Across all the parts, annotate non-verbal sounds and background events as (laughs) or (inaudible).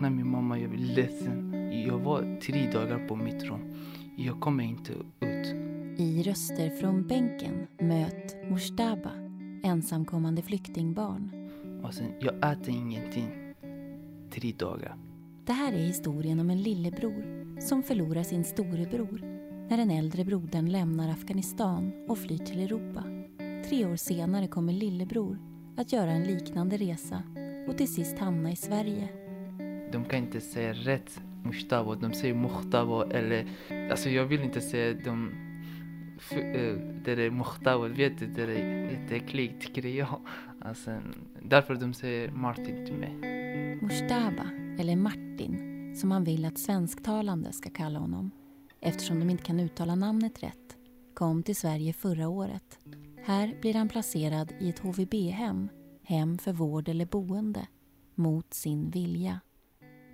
saknar min mamma, jag blir ledsen. Jag var tre dagar på mitt rum. Jag kommer inte ut. I Röster från bänken möt Mustaba, ensamkommande flyktingbarn. Och sen, jag äter ingenting. Tre dagar. Det här är historien om en lillebror som förlorar sin storebror när den äldre brodern lämnar Afghanistan och flyr till Europa. Tre år senare kommer lillebror att göra en liknande resa och till sist hamna i Sverige. De kan inte säga rätt Mustafa, de säger Muhtaba eller... Alltså jag vill inte säga de... Eh, det är Muhtaba, vet du? Det är jätteäckligt tycker jag. Alltså, därför de säger Martin till mig. Mustaba, eller Martin, som han vill att svensktalande ska kalla honom eftersom de inte kan uttala namnet rätt, kom till Sverige förra året. Här blir han placerad i ett HVB-hem, hem för vård eller boende, mot sin vilja.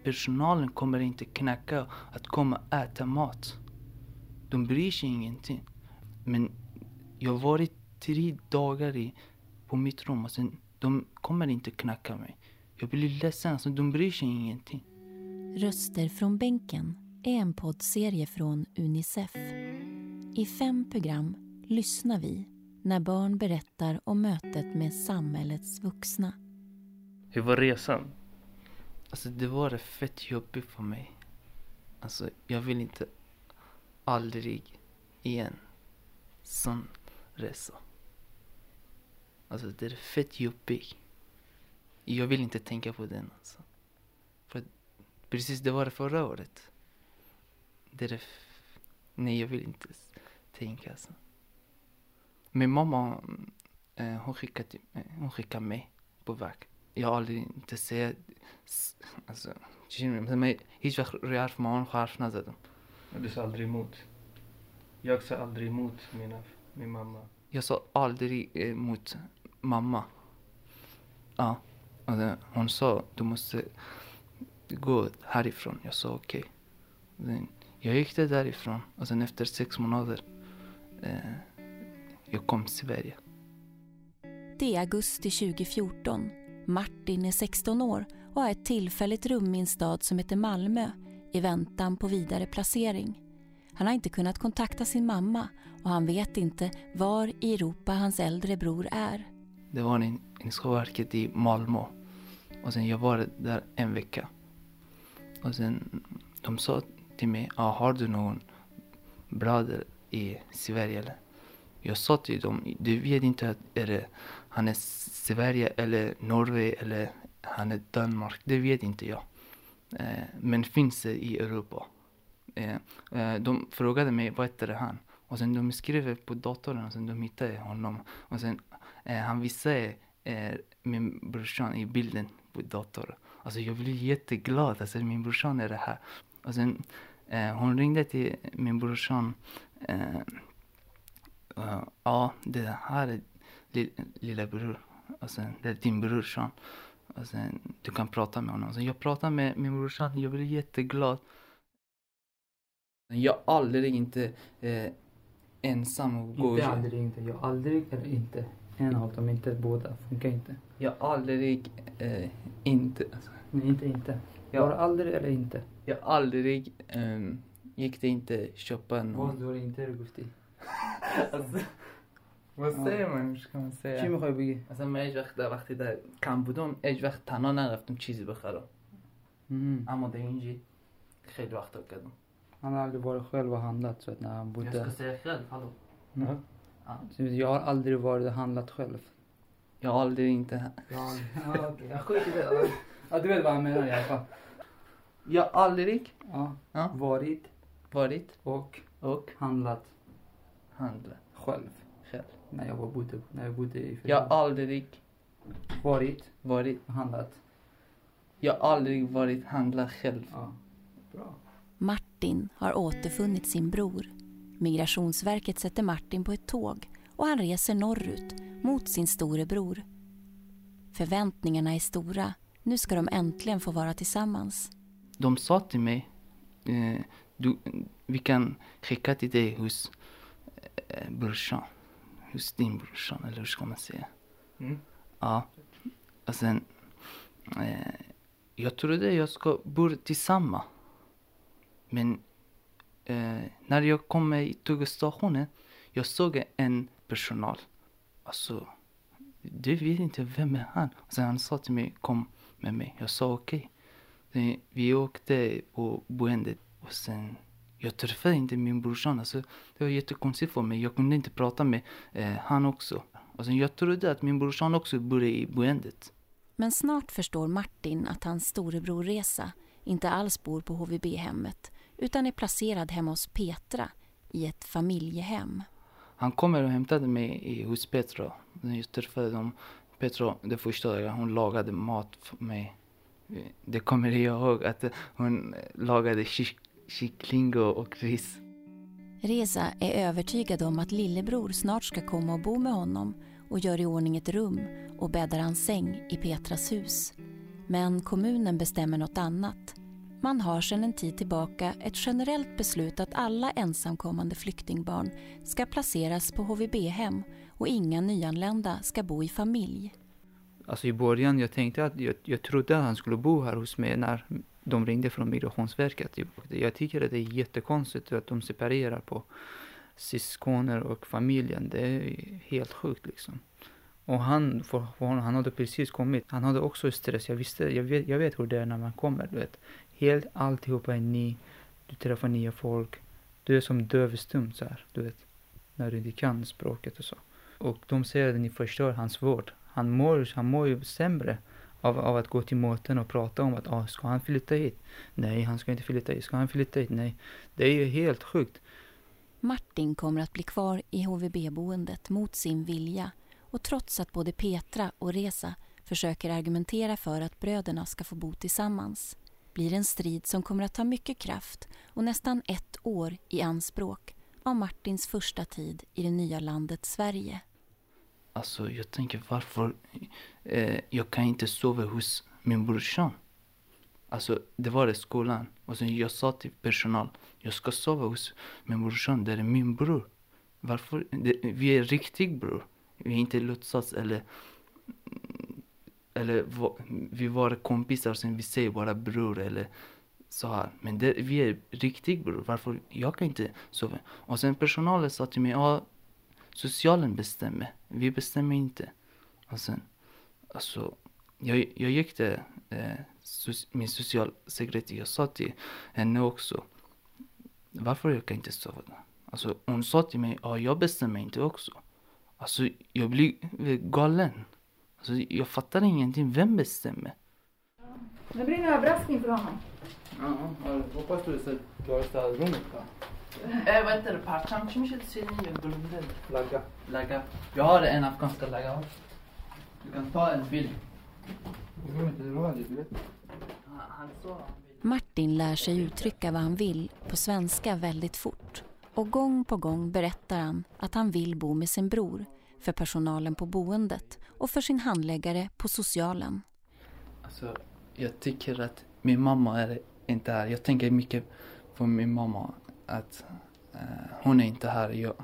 Personalen kommer inte knacka att komma och äta mat. De bryr sig ingenting. Men jag har varit tre dagar i, på mitt rum och sen, de kommer inte knacka mig. Jag blir ledsen, alltså, de bryr sig ingenting. Röster från bänken är en poddserie från Unicef. I fem program lyssnar vi när barn berättar om mötet med samhällets vuxna. Hur var resan? Alltså det var fett jobbigt för mig. Alltså jag vill inte aldrig igen sån resa. Alltså det är fett jobbigt. Jag vill inte tänka på den alltså. För precis det var det förra året. Det är f- Nej jag vill inte tänka alltså. Min mamma eh, hon skickade, eh, hon skickade mig på väg. Jag har aldrig inte sett س- alltså چی مثلا من هیچ وقت روی حرف مامان حرف نزدم Du sa aldrig emot. Jag sa aldrig emot mina, min mamma. Jag sa aldrig eh, mot mamma. Ja. Och det, hon sa du måste gå härifrån. Jag sa okej. Sen Jag gick det därifrån och sen efter sex månader eh, jag kom till Sverige. Det är augusti 2014. Martin är 16 år och har ett tillfälligt rum i en stad som heter Malmö i väntan på vidare placering. Han har inte kunnat kontakta sin mamma och han vet inte var i Europa hans äldre bror är. Det var en Skolverket i Malmö. Och sen jag var där en vecka. Och sen de sa till mig, ah, har du någon bröder i Sverige eller? Jag sa till dem, du vet inte att är det, han är Sverige eller Norge eller han är Danmark. Det vet inte jag. Eh, men finns det i Europa. Eh, eh de frågade mig, vad heter han? Och sen de skrev på datorn och sen de hittade honom. Och sen eh, han visade eh, min brorsan i bilden på datorn. Alltså jag blev jätteglad, alltså min brorsan är det här. Och sen eh, hon ringde till min brorsan. Eh, ja, det här är li, lilla bror. Och sen, det är din brorsan. Och sen, du kan prata med honom. Så jag pratade med min brorsan, jag blev jätteglad. Jag har aldrig inte eh, ensam och gå Inte aldrig, inte. Jag aldrig eller inte. En av dem, inte båda. Funkar inte. Jag har aldrig eh, inte, alltså, Nej, inte inte. Ja. Bara aldrig eller inte. jag har aldrig ehm, gick det inte köpa Vad någon. står det inte Gusti? (laughs) (laughs) alltså, واسه آره. من مش چی می‌خوای بگی؟ اصلا من هیچ وقت در وقتی در کم بودم هیچ وقت تنها نرفتم چیزی بخرم اما ده اینجی خیلی وقت کردم. من هر دوباره خیلی با هم داد صد نه. بود یه کسی خیلی حالا ها سیز یار الدر وارد هم داد خیلی یا الدر انت ها اوکی اخو کی ده ادویل با یا آلریک آه. آه. وارید. وارید. اوک. اوک. هندلات هندلات خوالف När jag var bodde, när jag bodde i Jag har aldrig Varit varit... handlat. Jag har aldrig varit handlat själv. Ja. Bra. Martin har återfunnit sin bror. Migrationsverket sätter Martin på ett tåg och han reser norrut mot sin storebror. Förväntningarna är stora. Nu ska de äntligen få vara tillsammans. De sa till mig, eh, du, vi kan skicka till dig hos eh, brorsan. Hos din brorsan, eller hur ska man säga? Mm. Ja. Och sen, eh, jag trodde jag ska bo tillsammans. Men eh, när jag kom i tågstationen, jag såg en personal. Alltså, du vet inte vem är han? Och sen han sa till mig, kom med mig. Jag sa okej. Okay. Vi åkte på boendet och sen jag träffade inte min brorson. Alltså, det var jättekonstigt för mig. Jag kunde inte prata med eh, han också. Alltså, jag trodde att min brorson också bodde i boendet. Men snart förstår Martin att hans storebror Resa inte alls bor på HVB-hemmet utan är placerad hemma hos Petra i ett familjehem. Han kommer och hämtade mig hos Petra. Jag träffade dem. Petra, det första jag hon lagade mat för mig. Det kommer jag ihåg att hon lagade kyckling och ris. Reza är övertygad om att lillebror snart ska komma och bo med honom och gör i ordning ett rum och bäddar hans säng i Petras hus. Men kommunen bestämmer något annat. Man har sedan en tid tillbaka ett generellt beslut att alla ensamkommande flyktingbarn ska placeras på HVB-hem och inga nyanlända ska bo i familj. Alltså i början jag tänkte att jag, jag trodde att han skulle bo här hos mig när de ringde från Migrationsverket. Jag tycker att det är jättekonstigt att de separerar på syskoner och familjen. Det är helt sjukt liksom. Och han, för, för honom, han hade precis kommit. Han hade också stress. Jag visste, jag vet, jag vet hur det är när man kommer. Du vet. Helt alltihopa är ny. Du träffar nya folk. Du är som dövstum så här, du vet. När du inte kan språket och så. Och de säger att ni förstör hans vård. Han mår, han mår ju sämre av, av att gå till möten och prata om att ah, ska han flytta hit? Nej, han ska inte flytta hit. Ska han flytta hit? Nej. Det är ju helt sjukt. Martin kommer att bli kvar i HVB-boendet mot sin vilja och trots att både Petra och Reza försöker argumentera för att bröderna ska få bo tillsammans blir en strid som kommer att ta mycket kraft och nästan ett år i anspråk av Martins första tid i det nya landet Sverige. Alltså jag tänker varför eh, jag kan inte sova hos min brorsa? Alltså det var i skolan och sen jag sa till personal jag ska sova hos min brorsan, det är min bror. Varför? Det, vi är riktig bror. Vi är inte låtsas eller eller vi var kompisar sen vi säger bara bror eller så här. Men det, vi är riktig bror. Varför? Jag kan inte sova. Och sen personalen sa till mig, ja socialen bestämmer. Vi bestämmer inte. Och sen, alltså, jag, jag gick till eh, min socialsekreterare. Jag sa till henne också, varför jag kan inte sova? Alltså hon sa till mig, ja jag bestämmer inte också. Alltså jag blir galen. Alltså jag fattar ingenting, vem bestämmer? Det blir en överraskning för honom. Ja, hoppas du klarar städrummet då. Eh, vad heter det? Parcham kümşetsini bölümde. Lagga. Lagga. Jag har en afghansk lagga Du kan ta en bild. Martin lär sig uttrycka vad han vill på svenska väldigt fort. Och gång på gång berättar han att han vill bo med sin bror för personalen på boendet och för sin handläggare på socialen. Alltså, jag tycker att min mamma är inte här. Jag tänker mycket på min mamma att eh, hon är inte här. Jag,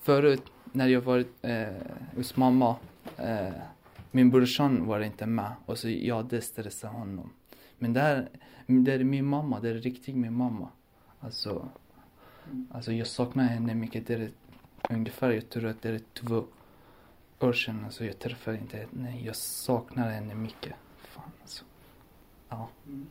förut när jag var eh, hos mamma, eh, min brorson var inte med och så jag hade honom. Men det, här, det är min mamma, det är riktigt min mamma. Alltså, alltså jag saknar henne mycket. Det är ungefär, jag tror att det är två år sedan. Alltså jag träffade inte henne. Jag saknar henne mycket. Fan alltså. Ja. Mm.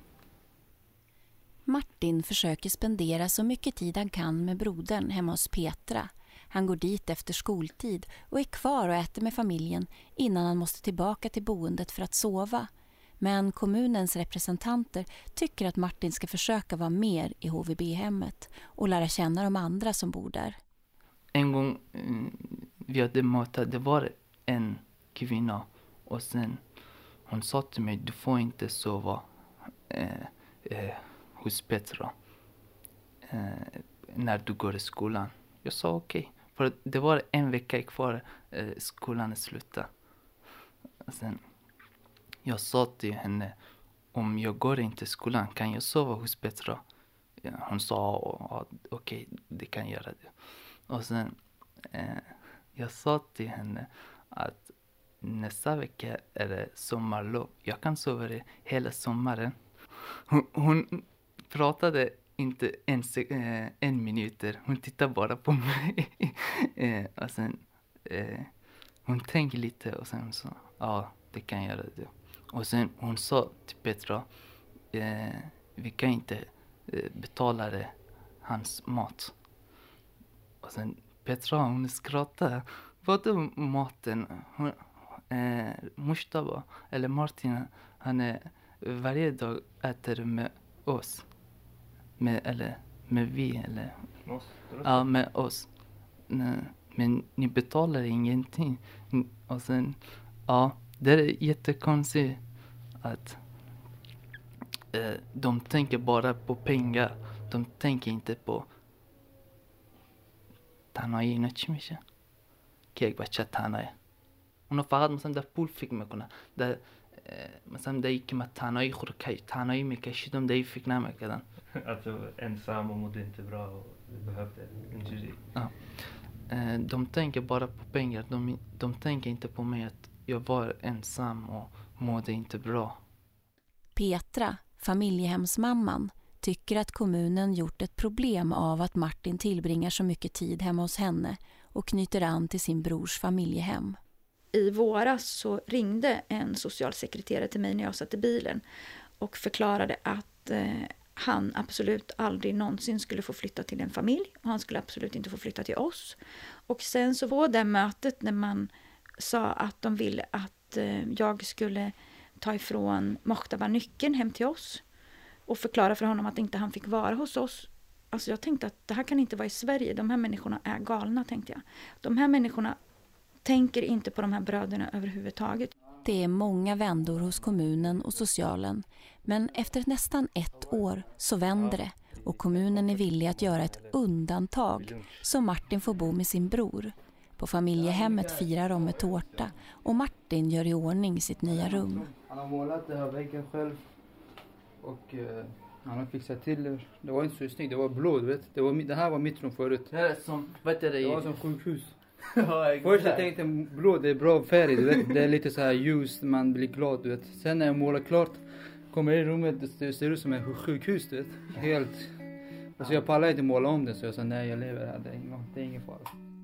Martin försöker spendera så mycket tid han kan med brodern hemma hos Petra. Han går dit efter skoltid och är kvar och äter med familjen innan han måste tillbaka till boendet för att sova. Men kommunens representanter tycker att Martin ska försöka vara mer i HVB-hemmet och lära känna de andra som bor där. En gång mm, vi hade möte, det var en kvinna och sen hon sa till mig, du får inte sova eh, eh, hos Petra eh, när du går i skolan. Jag sa okej. Okay. För det var en vecka kvar eh, skolan slutade. Sen, jag sa till henne om jag går inte i skolan kan jag sova hos Petra? Ja, hon sa okej, okay, det kan göra det. Och sen eh, jag sa till henne att nästa vecka är det sommarlov. Jag kan sova det hela sommaren. Hon, hon pratade inte en, eh, en minut. Hon tittade bara på mig. (laughs) eh, och sen, eh, hon tänkte lite och sen sa ja, det kan jag göra det. Och sen hon sa till Petra, eh, vi kan inte eh, betala det, hans mat. Och sen Petra hon skrattade. Vadå maten? Hon, eh, Mustafa, eller Martin, han är varje dag äter med oss. Med, eller med vi, eller Måste du? ja, med oss. Nej, Men ni betalar ingenting. N- Och sen, ja, det är jättekonstigt att eh, de tänker bara på pengar. De tänker inte på تنهایی اینا چی میشه که یک بچه تنهایه اونا فقط مثلا در پول فکر میکنن در اه، مثلا در که من تنهایی خود تنهایی میکشیدم در این فکر نمیکردن Att du var ensam och mådde inte bra och du behövde en jury. Eh, De tänker bara på pengar. De, de tänker inte på mig att jag var ensam och mådde inte bra. Petra, familjehemsmamman, tycker att kommunen gjort ett problem av att Martin tillbringar så mycket tid hemma hos henne och knyter an till sin brors familjehem. I våras så ringde en socialsekreterare till mig när jag satt i bilen och förklarade att eh, han absolut aldrig någonsin skulle få flytta till en familj och han skulle absolut inte få flytta till oss. Och sen så var det mötet när man sa att de ville att eh, jag skulle ta ifrån Mohtaba nyckeln hem till oss och förklara för honom att inte han fick vara hos oss. Alltså jag tänkte att det här kan inte vara i Sverige. De här människorna är galna, tänkte jag. De här människorna tänker inte på de här bröderna överhuvudtaget. Det är många vändor hos kommunen och socialen men efter nästan ett år så vänder det och kommunen är villig att göra ett undantag så Martin får bo med sin bror. På familjehemmet firar de med tårta och Martin gör i ordning sitt nya rum. Han har målat den här väggen själv. Och eh, han har fixat till det. Det var inte så snyggt, det var blå du vet. Det, var, det här var mitt rum förut. Det här är som, vad heter Det var som sjukhus. (laughs) ja, Först jag tänkte blå, det är bra färg du vet. Det är lite så här ljus, man blir glad du vet. Sen när jag målar klart, kommer jag i rummet, det ser ut som ett sjukhus du vet. Helt. Alltså jag pallar inte måla om det så jag sa nej jag lever här, det är ingen, det är ingen fara.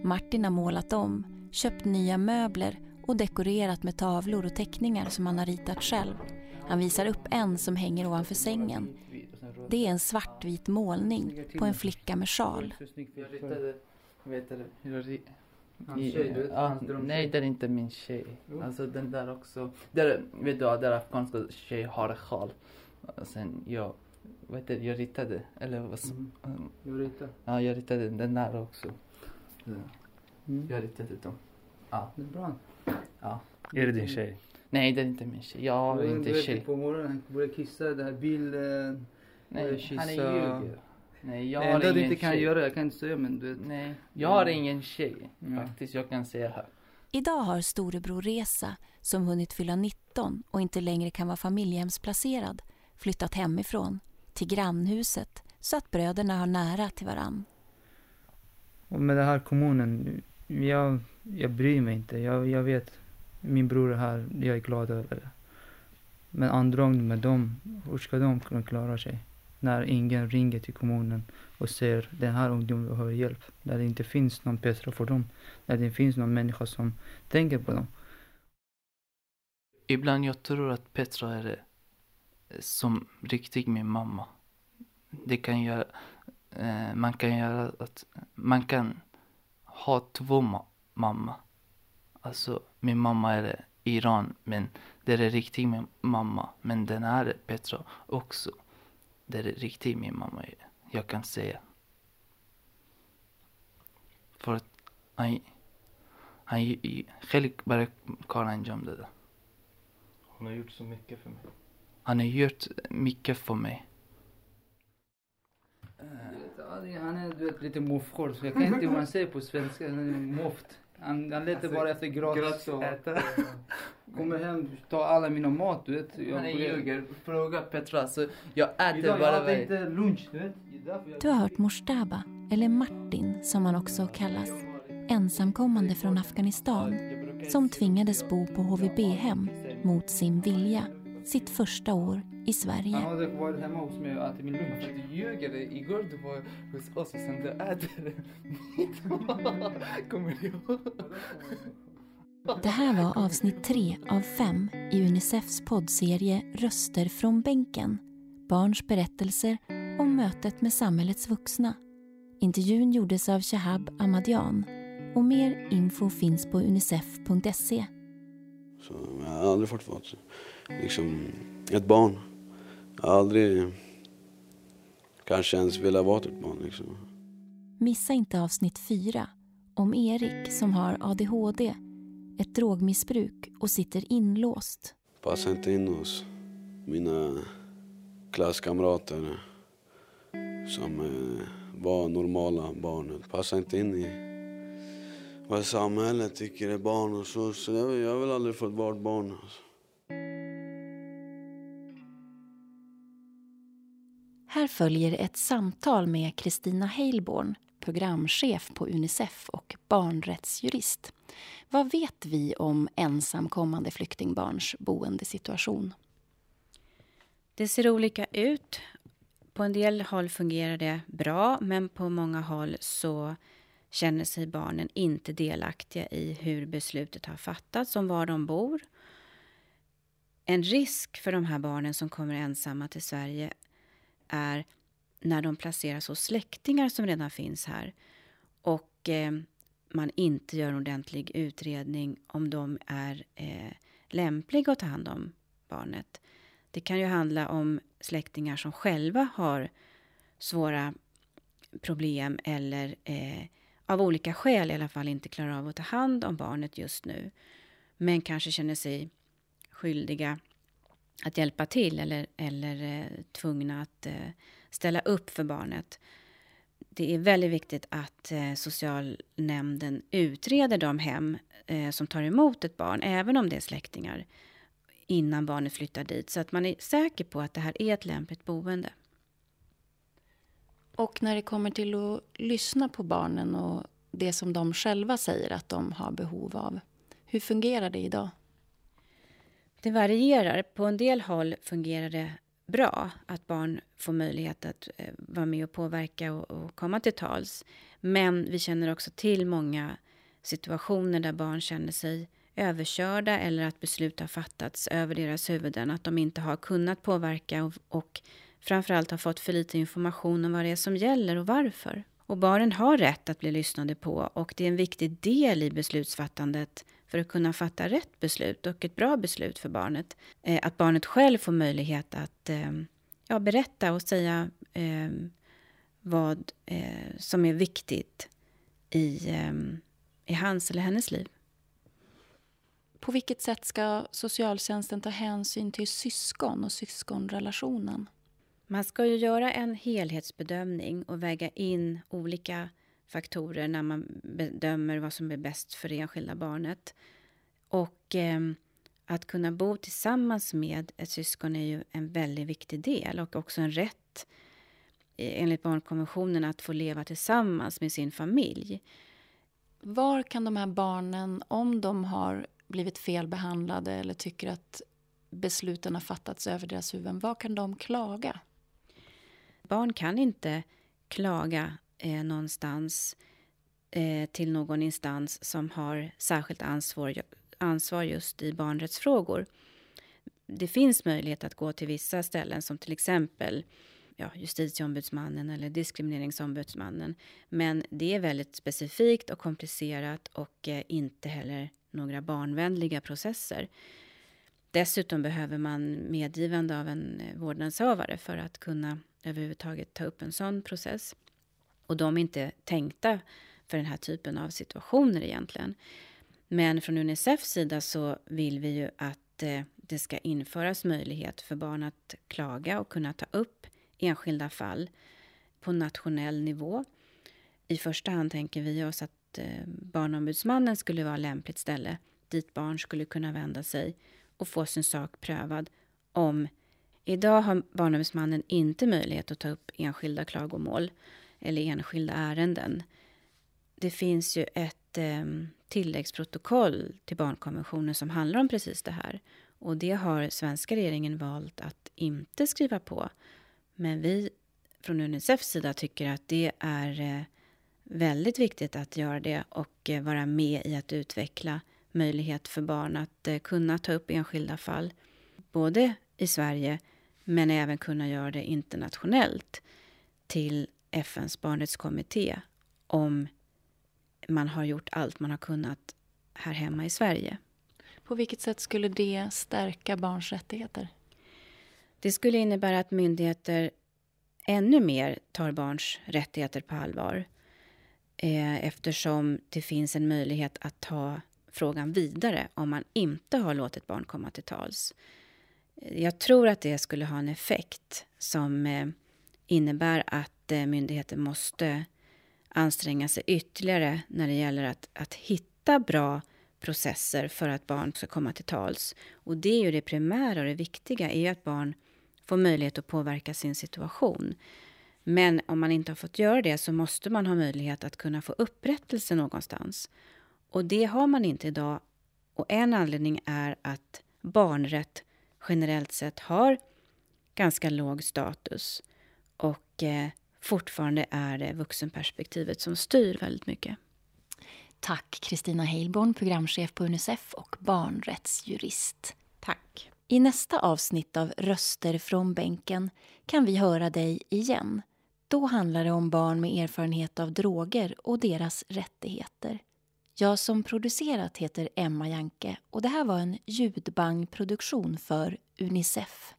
Martin har målat om, köpt nya möbler och dekorerat med tavlor och teckningar som han har ritat själv. Han visar upp en som hänger ovanför sängen. Det är en svartvit målning på en flicka med sjal. Ritade, vet du, Hans tjej, du vet, ja, hans drömtjej. Nej, det är inte min tjej. Jo. Alltså den där också. Där, vet du, där afghanska tjej har sjal. Sen jag, vet du, jag ritade, eller vad s- Mm. um, Jag ritar. Ja, jag ritade den där också. Ja, Mm. Jag ritade dem. Ja. Det är bra. Är det din tjej? Nej, det är inte min tjej. Jag har Du inte vet, tjej. På morgonen han börjar kissa, det här bil... Eh, Nej, han är ljuger. Nej, jag det har enda ingen du inte kan tjej. göra, jag kan inte säga men du vet. Nej, jag har ingen tjej. Ja. Faktiskt, jag kan säga här. Idag har storebror Reza, som hunnit fylla 19 och inte längre kan vara familjehemsplacerad, flyttat hemifrån till grannhuset så att bröderna har nära till varann. Och med den här kommunen, jag, jag bryr mig inte. Jag, jag vet, min bror är här, jag är glad över det. Men andra med dem, hur ska de kunna klara sig? När ingen ringer till kommunen och säger den här ungdomen behöver hjälp. När det inte finns någon Petra för dem. När det inte finns någon människa som tänker på dem. Ibland jag tror att Petra är eh, som riktigt min mamma. Det kan göra, eh, man kan göra att, man kan ha två ma- mamma. Alltså min mamma är i Iran men det är riktigt min mamma. Men den är Petra också. Det är riktigt min mamma. Jag kan säga. För att han, han själv bara karln gömde det. Han har gjort så mycket för mig. Han har gjort mycket för mig. Eh, han är du vet, lite moffroll så jag kan inte vad han säger på svenska. Han är moft. Han, han letar bara efter gratis. äta. Kommer hem, tar alla mina mat, du vet. Jag börjar- ljuger. Fråga Petra. Så jag äter Idag jag bara varje... inte lunch, du vet. Jag- Du har hört Moshtaba, eller Martin som han också kallas, ensamkommande från Afghanistan. som tvingades bo på HVB-hem mot sin vilja sitt första år i Sverige. Han hade varit hemma hos mig och ätit min lunch. För att du ljuger. Igår du var hos oss och sen du äter Kommer du ihåg? Det här var avsnitt tre av fem i Unicefs poddserie Röster från bänken. Barns berättelser om mötet med samhällets vuxna. Intervjun gjordes av Shahab Ahmadian och mer info finns på unicef.se. Så jag har aldrig fått vara liksom, ett barn. Aldrig kanske ens velat vara ett barn. Liksom. Missa inte avsnitt fyra om Erik som har ADHD, ett drogmissbruk och sitter inlåst. Passa inte in hos mina klasskamrater som eh, var normala barn. Passa inte in i vad samhället tycker är barn och så. Så jag, jag har väl aldrig fått vara barn. Alltså. Här följer ett samtal med Kristina Heilborn, programchef på Unicef och barnrättsjurist. Vad vet vi om ensamkommande flyktingbarns boendesituation? Det ser olika ut. På en del håll fungerar det bra, men på många håll så känner sig barnen inte delaktiga i hur beslutet har fattats om var de bor. En risk för de här barnen som kommer ensamma till Sverige är när de placeras hos släktingar som redan finns här och eh, man inte gör en ordentlig utredning om de är eh, lämpliga att ta hand om barnet. Det kan ju handla om släktingar som själva har svåra problem eller eh, av olika skäl i alla fall inte klarar av att ta hand om barnet just nu. Men kanske känner sig skyldiga att hjälpa till eller, eller eh, tvungna att eh, ställa upp för barnet. Det är väldigt viktigt att eh, socialnämnden utreder de hem eh, som tar emot ett barn, även om det är släktingar, innan barnet flyttar dit. Så att man är säker på att det här är ett lämpligt boende. Och när det kommer till att lyssna på barnen och det som de själva säger att de har behov av. Hur fungerar det idag? Det varierar. På en del håll fungerar det bra att barn får möjlighet att eh, vara med och påverka och, och komma till tals. Men vi känner också till många situationer där barn känner sig överkörda eller att beslut har fattats över deras huvuden. Att de inte har kunnat påverka och, och framförallt har fått för lite information om vad det är som gäller och varför. Och barnen har rätt att bli lyssnade på och det är en viktig del i beslutsfattandet för att kunna fatta rätt beslut och ett bra beslut för barnet. Eh, att barnet själv får möjlighet att eh, ja, berätta och säga eh, vad eh, som är viktigt i, eh, i hans eller hennes liv. På vilket sätt ska socialtjänsten ta hänsyn till syskon och syskonrelationen? Man ska ju göra en helhetsbedömning och väga in olika faktorer när man bedömer vad som är bäst för det enskilda barnet. Och eh, att kunna bo tillsammans med ett syskon är ju en väldigt viktig del och också en rätt enligt barnkonventionen att få leva tillsammans med sin familj. Var kan de här barnen, om de har blivit felbehandlade eller tycker att besluten har fattats över deras huvuden, var kan de klaga? Barn kan inte klaga eh, någonstans eh, till någon instans som har särskilt ansvar, ansvar just i barnrättsfrågor. Det finns möjlighet att gå till vissa ställen som till exempel ja, justitieombudsmannen eller diskrimineringsombudsmannen. Men det är väldigt specifikt och komplicerat och eh, inte heller några barnvänliga processer. Dessutom behöver man medgivande av en eh, vårdnadshavare för att kunna överhuvudtaget ta upp en sån process. Och de är inte tänkta för den här typen av situationer egentligen. Men från Unicefs sida så vill vi ju att eh, det ska införas möjlighet för barn att klaga och kunna ta upp enskilda fall på nationell nivå. I första hand tänker vi oss att eh, Barnombudsmannen skulle vara lämpligt ställe dit barn skulle kunna vända sig och få sin sak prövad om Idag har Barnombudsmannen inte möjlighet att ta upp enskilda klagomål eller enskilda ärenden. Det finns ju ett eh, tilläggsprotokoll till barnkonventionen som handlar om precis det här. Och det har svenska regeringen valt att inte skriva på. Men vi från Unicefs sida tycker att det är eh, väldigt viktigt att göra det och eh, vara med i att utveckla möjlighet för barn att eh, kunna ta upp enskilda fall. Både i Sverige men även kunna göra det internationellt till FNs barnrättskommitté om man har gjort allt man har kunnat här hemma i Sverige. På vilket sätt skulle det stärka barns rättigheter? Det skulle innebära att myndigheter ännu mer tar barns rättigheter på allvar eh, eftersom det finns en möjlighet att ta frågan vidare om man inte har låtit barn komma till tals. Jag tror att det skulle ha en effekt som eh, innebär att Eh, myndigheter måste anstränga sig ytterligare när det gäller att, att hitta bra processer för att barn ska komma till tals. Och det är ju det primära och det viktiga, är ju att barn får möjlighet att påverka sin situation. Men om man inte har fått göra det så måste man ha möjlighet att kunna få upprättelse någonstans. Och det har man inte idag. Och en anledning är att barnrätt generellt sett har ganska låg status. Och eh, fortfarande är det vuxenperspektivet som styr väldigt mycket. Tack Kristina Heilborn, programchef på Unicef och barnrättsjurist. Tack. I nästa avsnitt av Röster från bänken kan vi höra dig igen. Då handlar det om barn med erfarenhet av droger och deras rättigheter. Jag som producerat heter Emma Janke och det här var en ljudbangproduktion för Unicef.